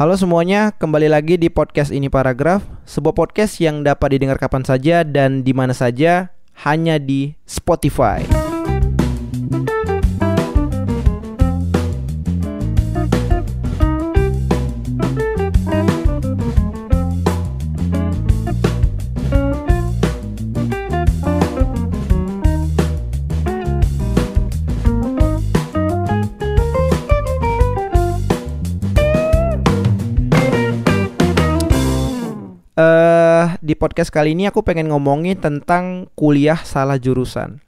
Halo semuanya, kembali lagi di podcast ini paragraf, sebuah podcast yang dapat didengar kapan saja dan di mana saja, hanya di Spotify. Di podcast kali ini aku pengen ngomongin tentang kuliah salah jurusan.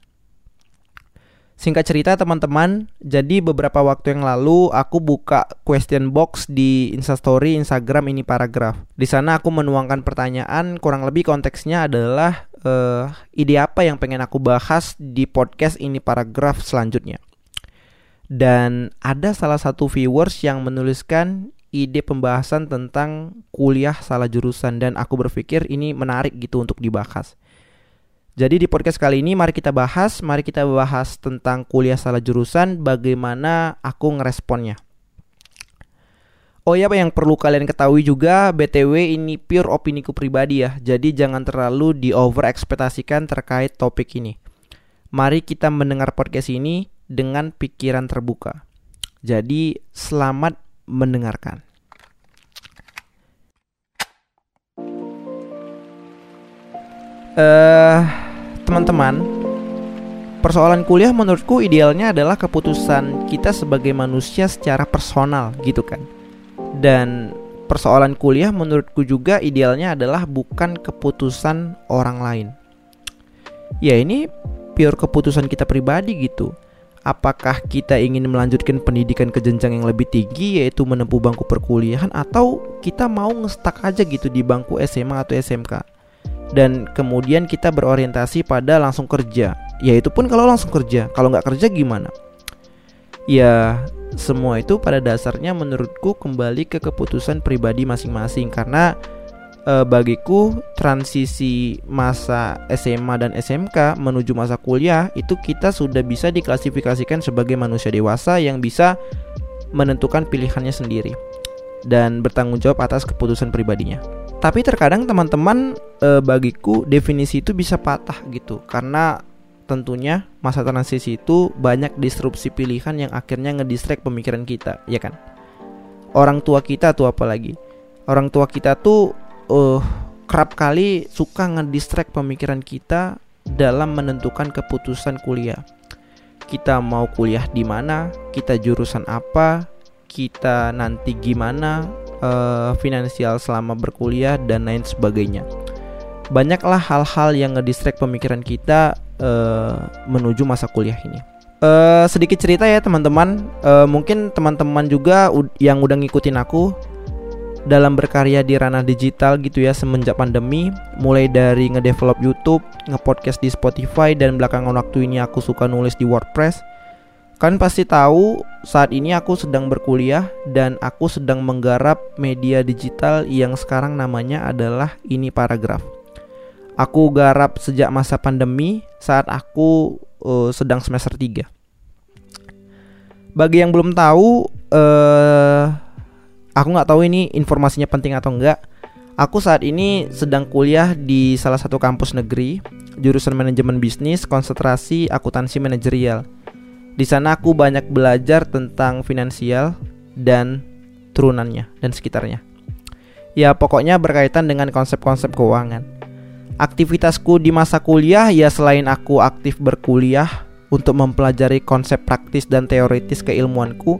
Singkat cerita teman-teman, jadi beberapa waktu yang lalu aku buka question box di Instastory Instagram ini paragraf. Di sana aku menuangkan pertanyaan, kurang lebih konteksnya adalah eh, ide apa yang pengen aku bahas di podcast ini paragraf selanjutnya. Dan ada salah satu viewers yang menuliskan ide pembahasan tentang kuliah salah jurusan dan aku berpikir ini menarik gitu untuk dibahas. Jadi di podcast kali ini mari kita bahas, mari kita bahas tentang kuliah salah jurusan, bagaimana aku ngeresponnya. Oh ya, yang perlu kalian ketahui juga, BTW ini pure opiniku pribadi ya. Jadi jangan terlalu di over ekspektasikan terkait topik ini. Mari kita mendengar podcast ini dengan pikiran terbuka. Jadi selamat mendengarkan. Eh, teman-teman, persoalan kuliah menurutku idealnya adalah keputusan kita sebagai manusia secara personal gitu kan. Dan persoalan kuliah menurutku juga idealnya adalah bukan keputusan orang lain. Ya ini pure keputusan kita pribadi gitu apakah kita ingin melanjutkan pendidikan ke jenjang yang lebih tinggi yaitu menempuh bangku perkuliahan atau kita mau ngestak aja gitu di bangku SMA atau SMK dan kemudian kita berorientasi pada langsung kerja. Yaitu pun kalau langsung kerja. Kalau nggak kerja gimana? Ya semua itu pada dasarnya menurutku kembali ke keputusan pribadi masing-masing. Karena e, bagiku transisi masa SMA dan SMK menuju masa kuliah itu kita sudah bisa diklasifikasikan sebagai manusia dewasa yang bisa menentukan pilihannya sendiri dan bertanggung jawab atas keputusan pribadinya. Tapi terkadang teman-teman e, bagiku definisi itu bisa patah gitu karena tentunya masa transisi itu banyak disrupsi pilihan yang akhirnya ngedistract pemikiran kita, ya kan? Orang tua kita tuh apalagi. Orang tua kita tuh uh, kerap kali suka ngedistract pemikiran kita dalam menentukan keputusan kuliah. Kita mau kuliah di mana, kita jurusan apa, kita nanti gimana, uh, finansial selama berkuliah dan lain sebagainya. Banyaklah hal-hal yang ngedistract pemikiran kita uh, menuju masa kuliah ini. Uh, sedikit cerita ya teman-teman, uh, mungkin teman-teman juga yang udah ngikutin aku dalam berkarya di ranah digital gitu ya semenjak pandemi mulai dari ngedevelop YouTube, ngepodcast di Spotify dan belakangan waktu ini aku suka nulis di WordPress. Kan pasti tahu saat ini aku sedang berkuliah dan aku sedang menggarap media digital yang sekarang namanya adalah ini paragraf. Aku garap sejak masa pandemi saat aku uh, sedang semester 3. Bagi yang belum tahu uh, Aku nggak tahu ini informasinya penting atau enggak. Aku saat ini sedang kuliah di salah satu kampus negeri, jurusan manajemen bisnis, konsentrasi akuntansi manajerial. Di sana aku banyak belajar tentang finansial dan turunannya dan sekitarnya. Ya, pokoknya berkaitan dengan konsep-konsep keuangan. Aktivitasku di masa kuliah ya selain aku aktif berkuliah untuk mempelajari konsep praktis dan teoritis keilmuanku,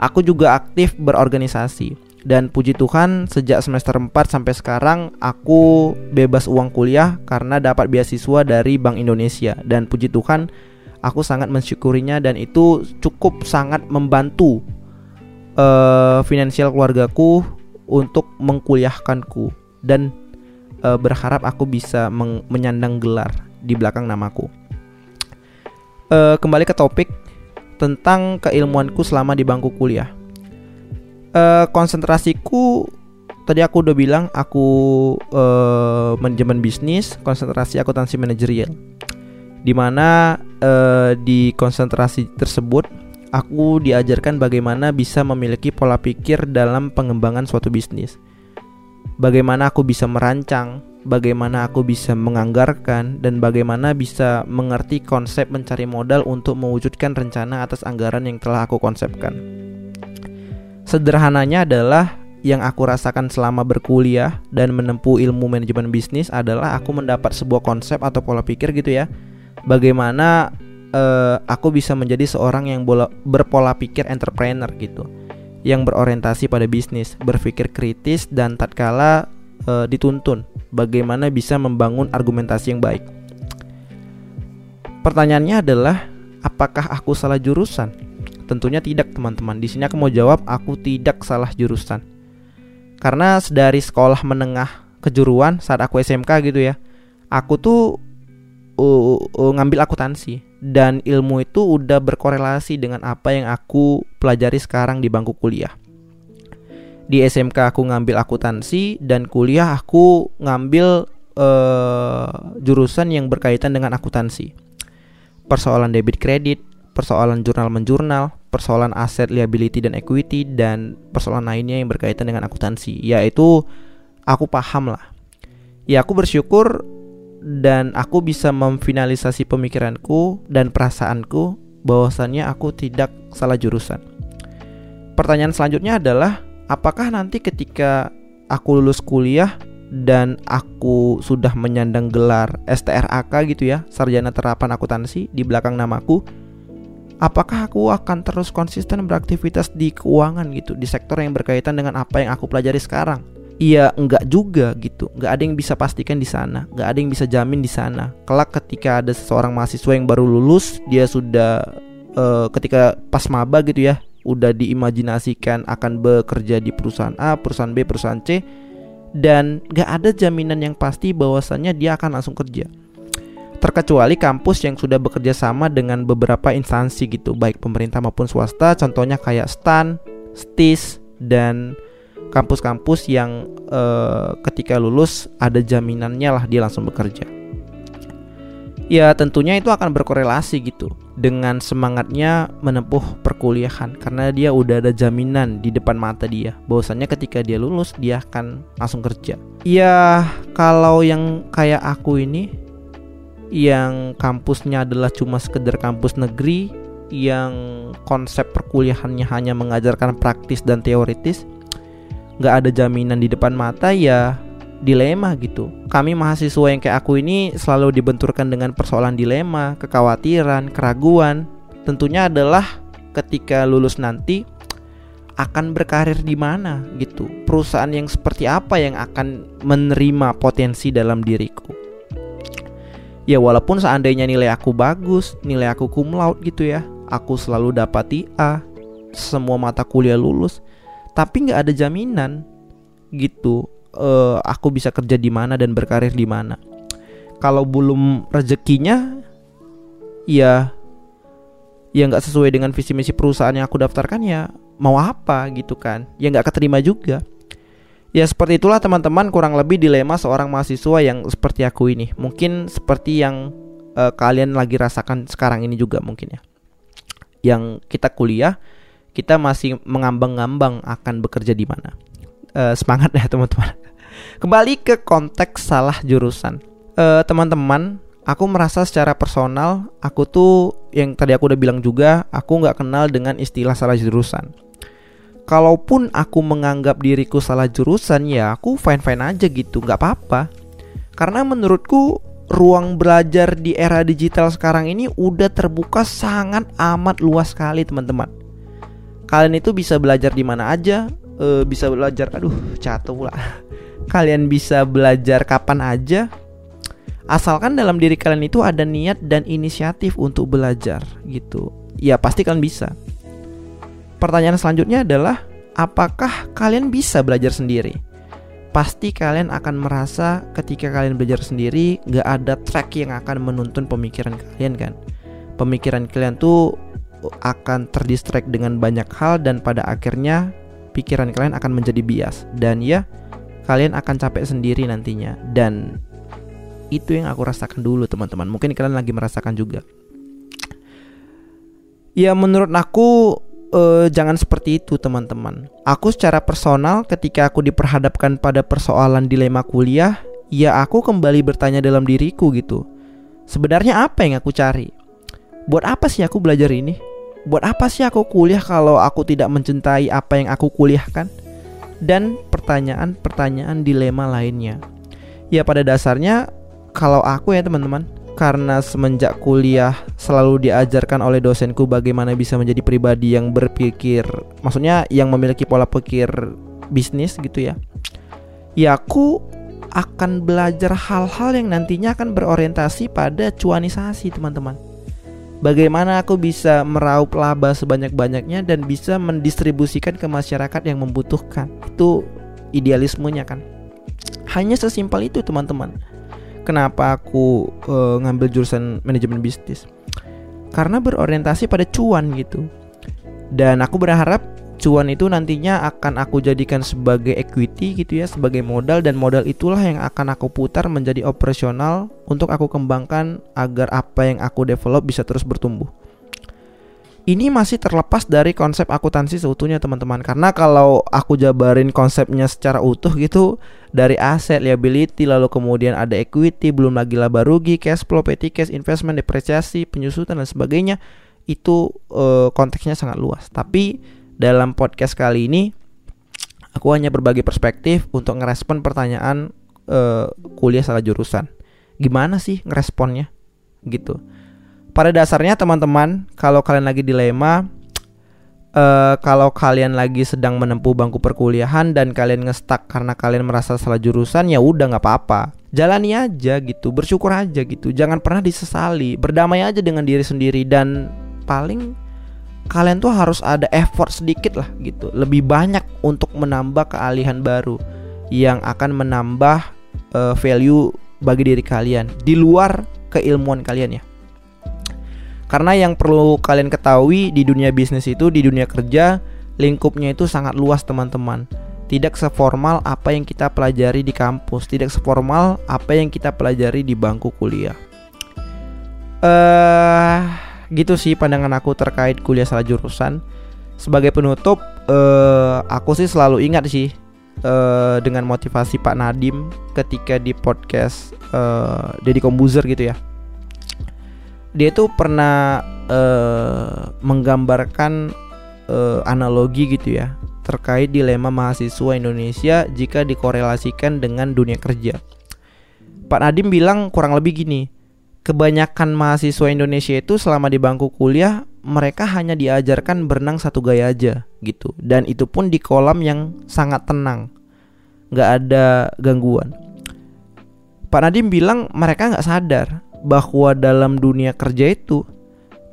Aku juga aktif berorganisasi dan puji Tuhan sejak semester 4 sampai sekarang aku bebas uang kuliah karena dapat beasiswa dari Bank Indonesia dan puji Tuhan aku sangat mensyukurinya dan itu cukup sangat membantu uh, finansial keluargaku untuk mengkuliahkanku dan uh, berharap aku bisa menyandang gelar di belakang namaku. Uh, kembali ke topik tentang keilmuanku selama di bangku kuliah. Uh, konsentrasiku tadi aku udah bilang aku uh, manajemen bisnis, konsentrasi akuntansi manajerial. Di mana uh, di konsentrasi tersebut aku diajarkan bagaimana bisa memiliki pola pikir dalam pengembangan suatu bisnis. Bagaimana aku bisa merancang, bagaimana aku bisa menganggarkan, dan bagaimana bisa mengerti konsep mencari modal untuk mewujudkan rencana atas anggaran yang telah aku konsepkan. Sederhananya adalah yang aku rasakan selama berkuliah dan menempuh ilmu manajemen bisnis adalah aku mendapat sebuah konsep atau pola pikir gitu ya. Bagaimana uh, aku bisa menjadi seorang yang bola, berpola pikir entrepreneur gitu. Yang berorientasi pada bisnis, berpikir kritis dan tatkala uh, dituntun bagaimana bisa membangun argumentasi yang baik. Pertanyaannya adalah apakah aku salah jurusan? Tentunya tidak, teman-teman. Di sini aku mau jawab aku tidak salah jurusan karena dari sekolah menengah kejuruan saat aku SMK gitu ya aku tuh uh, uh, ngambil akuntansi. Dan ilmu itu udah berkorelasi dengan apa yang aku pelajari sekarang di bangku kuliah. Di SMK aku ngambil akuntansi dan kuliah aku ngambil uh, jurusan yang berkaitan dengan akuntansi. Persoalan debit kredit persoalan jurnal menjurnal persoalan aset liability dan equity dan persoalan lainnya yang berkaitan dengan akuntansi. Yaitu aku paham lah. Ya aku bersyukur dan aku bisa memfinalisasi pemikiranku dan perasaanku bahwasannya aku tidak salah jurusan. Pertanyaan selanjutnya adalah apakah nanti ketika aku lulus kuliah dan aku sudah menyandang gelar STRAK gitu ya sarjana terapan akuntansi di belakang namaku apakah aku akan terus konsisten beraktivitas di keuangan gitu di sektor yang berkaitan dengan apa yang aku pelajari sekarang Iya enggak juga gitu. Enggak ada yang bisa pastikan di sana. Enggak ada yang bisa jamin di sana. Kelak ketika ada seseorang mahasiswa yang baru lulus Dia sudah uh, ketika pas maba gitu ya Udah diimajinasikan akan bekerja di perusahaan A, perusahaan B, perusahaan C Dan enggak ada jaminan yang pasti bahwasannya dia akan langsung kerja. Terkecuali kampus yang sudah bekerja sama dengan beberapa instansi gitu, baik pemerintah maupun swasta, contohnya kayak STAN, STIS, dan kampus-kampus yang uh, ketika lulus ada jaminannya lah dia langsung bekerja. Ya tentunya itu akan berkorelasi gitu dengan semangatnya menempuh perkuliahan karena dia udah ada jaminan di depan mata dia bahwasannya ketika dia lulus dia akan langsung kerja. Ya kalau yang kayak aku ini yang kampusnya adalah cuma sekedar kampus negeri yang konsep perkuliahannya hanya mengajarkan praktis dan teoritis nggak ada jaminan di depan mata ya dilema gitu. Kami mahasiswa yang kayak aku ini selalu dibenturkan dengan persoalan dilema kekhawatiran keraguan. Tentunya adalah ketika lulus nanti akan berkarir di mana gitu. Perusahaan yang seperti apa yang akan menerima potensi dalam diriku. Ya walaupun seandainya nilai aku bagus nilai aku cum laude gitu ya aku selalu dapat A. Semua mata kuliah lulus tapi nggak ada jaminan gitu uh, aku bisa kerja di mana dan berkarir di mana kalau belum rezekinya ya ya nggak sesuai dengan visi misi perusahaan yang aku daftarkan ya mau apa gitu kan ya nggak keterima juga Ya seperti itulah teman-teman kurang lebih dilema seorang mahasiswa yang seperti aku ini. Mungkin seperti yang uh, kalian lagi rasakan sekarang ini juga mungkin ya. Yang kita kuliah, kita masih mengambang-ngambang akan bekerja di mana. Uh, semangat ya teman-teman. Kembali ke konteks salah jurusan. Uh, teman-teman, aku merasa secara personal, aku tuh yang tadi aku udah bilang juga, aku nggak kenal dengan istilah salah jurusan kalaupun aku menganggap diriku salah jurusan ya aku fine fine aja gitu nggak apa-apa karena menurutku ruang belajar di era digital sekarang ini udah terbuka sangat amat luas sekali teman-teman kalian itu bisa belajar di mana aja e, bisa belajar aduh jatuh pula. Kalian bisa belajar kapan aja. Asalkan dalam diri kalian itu ada niat dan inisiatif untuk belajar gitu. Ya pasti kalian bisa. Pertanyaan selanjutnya adalah apakah kalian bisa belajar sendiri? Pasti kalian akan merasa ketika kalian belajar sendiri gak ada track yang akan menuntun pemikiran kalian kan? Pemikiran kalian tuh akan terdistract dengan banyak hal dan pada akhirnya pikiran kalian akan menjadi bias Dan ya kalian akan capek sendiri nantinya Dan itu yang aku rasakan dulu teman-teman Mungkin kalian lagi merasakan juga Ya menurut aku uh, jangan seperti itu teman-teman. Aku secara personal ketika aku diperhadapkan pada persoalan dilema kuliah, ya aku kembali bertanya dalam diriku gitu. Sebenarnya apa yang aku cari? Buat apa sih aku belajar ini? Buat apa sih aku kuliah kalau aku tidak mencintai apa yang aku kuliahkan? Dan pertanyaan-pertanyaan dilema lainnya. Ya pada dasarnya kalau aku ya teman-teman, karena semenjak kuliah selalu diajarkan oleh dosenku bagaimana bisa menjadi pribadi yang berpikir, maksudnya yang memiliki pola pikir bisnis gitu ya. Ya aku akan belajar hal-hal yang nantinya akan berorientasi pada cuanisasi, teman-teman. Bagaimana aku bisa meraup laba sebanyak-banyaknya dan bisa mendistribusikan ke masyarakat yang membutuhkan. Itu idealismenya kan. Hanya sesimpel itu, teman-teman kenapa aku uh, ngambil jurusan manajemen bisnis karena berorientasi pada cuan gitu dan aku berharap cuan itu nantinya akan aku jadikan sebagai equity gitu ya sebagai modal dan modal itulah yang akan aku putar menjadi operasional untuk aku kembangkan agar apa yang aku develop bisa terus bertumbuh. Ini masih terlepas dari konsep akuntansi seutuhnya teman-teman. Karena kalau aku jabarin konsepnya secara utuh gitu dari aset liability lalu kemudian ada equity belum lagi laba rugi cash flow petty cash investment depresiasi penyusutan dan sebagainya itu uh, konteksnya sangat luas. Tapi dalam podcast kali ini aku hanya berbagi perspektif untuk ngerespon pertanyaan uh, kuliah salah jurusan gimana sih ngeresponnya gitu pada dasarnya teman-teman, kalau kalian lagi dilema, uh, kalau kalian lagi sedang menempuh bangku perkuliahan dan kalian ngestak karena kalian merasa salah jurusan, ya udah nggak apa-apa. Jalani aja gitu, bersyukur aja gitu. Jangan pernah disesali, berdamai aja dengan diri sendiri dan paling kalian tuh harus ada effort sedikit lah gitu, lebih banyak untuk menambah kealihan baru yang akan menambah uh, value bagi diri kalian di luar keilmuan kalian ya. Karena yang perlu kalian ketahui di dunia bisnis itu, di dunia kerja, lingkupnya itu sangat luas teman-teman. Tidak seformal apa yang kita pelajari di kampus, tidak seformal apa yang kita pelajari di bangku kuliah. Eh, uh, gitu sih pandangan aku terkait kuliah salah jurusan. Sebagai penutup, uh, aku sih selalu ingat sih uh, dengan motivasi Pak Nadim ketika di podcast uh, Deddy gitu ya dia tuh pernah uh, menggambarkan uh, analogi gitu ya terkait dilema mahasiswa Indonesia jika dikorelasikan dengan dunia kerja. Pak Nadim bilang kurang lebih gini, kebanyakan mahasiswa Indonesia itu selama di bangku kuliah mereka hanya diajarkan berenang satu gaya aja gitu. Dan itu pun di kolam yang sangat tenang. Nggak ada gangguan. Pak Nadim bilang mereka nggak sadar bahwa dalam dunia kerja itu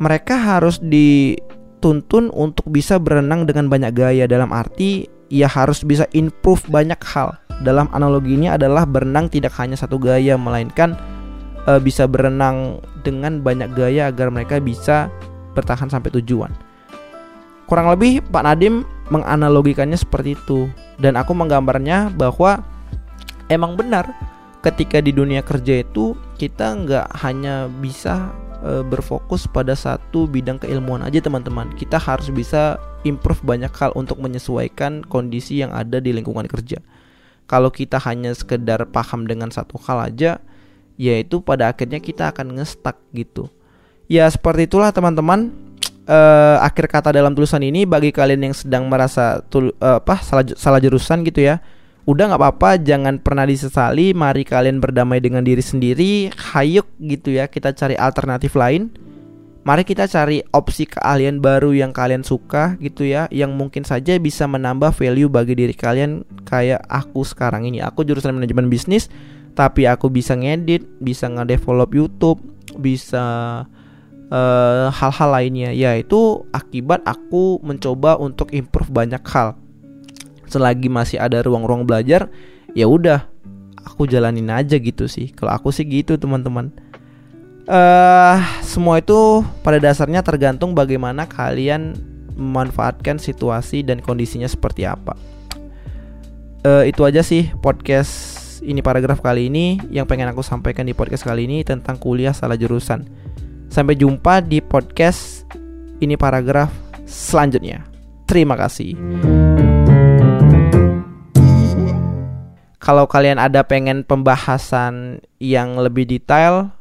mereka harus dituntun untuk bisa berenang dengan banyak gaya. Dalam arti ia harus bisa improve banyak hal. Dalam analogi ini adalah berenang tidak hanya satu gaya melainkan e, bisa berenang dengan banyak gaya agar mereka bisa bertahan sampai tujuan. Kurang lebih Pak Nadim menganalogikannya seperti itu. Dan aku menggambarnya bahwa emang benar ketika di dunia kerja itu kita nggak hanya bisa e, berfokus pada satu bidang keilmuan aja teman-teman. Kita harus bisa improve banyak hal untuk menyesuaikan kondisi yang ada di lingkungan kerja. Kalau kita hanya sekedar paham dengan satu hal aja yaitu pada akhirnya kita akan ngestak gitu. Ya seperti itulah teman-teman. Uh, akhir kata dalam tulisan ini bagi kalian yang sedang merasa tul, uh, apa salah salah jurusan gitu ya udah nggak apa-apa jangan pernah disesali mari kalian berdamai dengan diri sendiri hayuk gitu ya kita cari alternatif lain. Mari kita cari opsi keahlian baru yang kalian suka gitu ya yang mungkin saja bisa menambah value bagi diri kalian kayak aku sekarang ini. Aku jurusan manajemen bisnis tapi aku bisa ngedit bisa ngedevelop YouTube bisa eh, hal-hal uh, lainnya yaitu akibat aku mencoba untuk improve banyak hal. Selagi masih ada ruang-ruang belajar ya udah aku jalanin aja gitu sih. Kalau aku sih gitu teman-teman. Uh, semua itu pada dasarnya tergantung bagaimana kalian memanfaatkan situasi dan kondisinya seperti apa. Uh, itu aja sih podcast ini paragraf kali ini yang pengen aku sampaikan di podcast kali ini tentang kuliah salah jurusan sampai jumpa di podcast ini paragraf selanjutnya. Terima kasih. Kalau kalian ada pengen pembahasan yang lebih detail,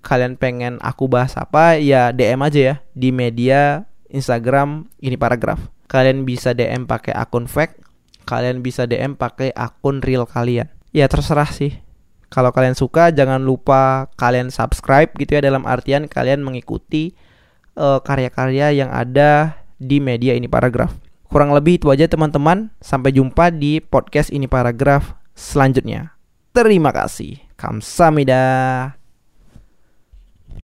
kalian pengen aku bahas apa, ya DM aja ya di media Instagram ini paragraf. Kalian bisa DM pakai akun fake, kalian bisa DM pakai akun real kalian. Ya terserah sih. Kalau kalian suka jangan lupa kalian subscribe gitu ya dalam artian kalian mengikuti karya karya-karya yang ada di media ini paragraf. Kurang lebih itu aja teman-teman. Sampai jumpa di podcast ini paragraf selanjutnya. Terima kasih. Kamsahamnida.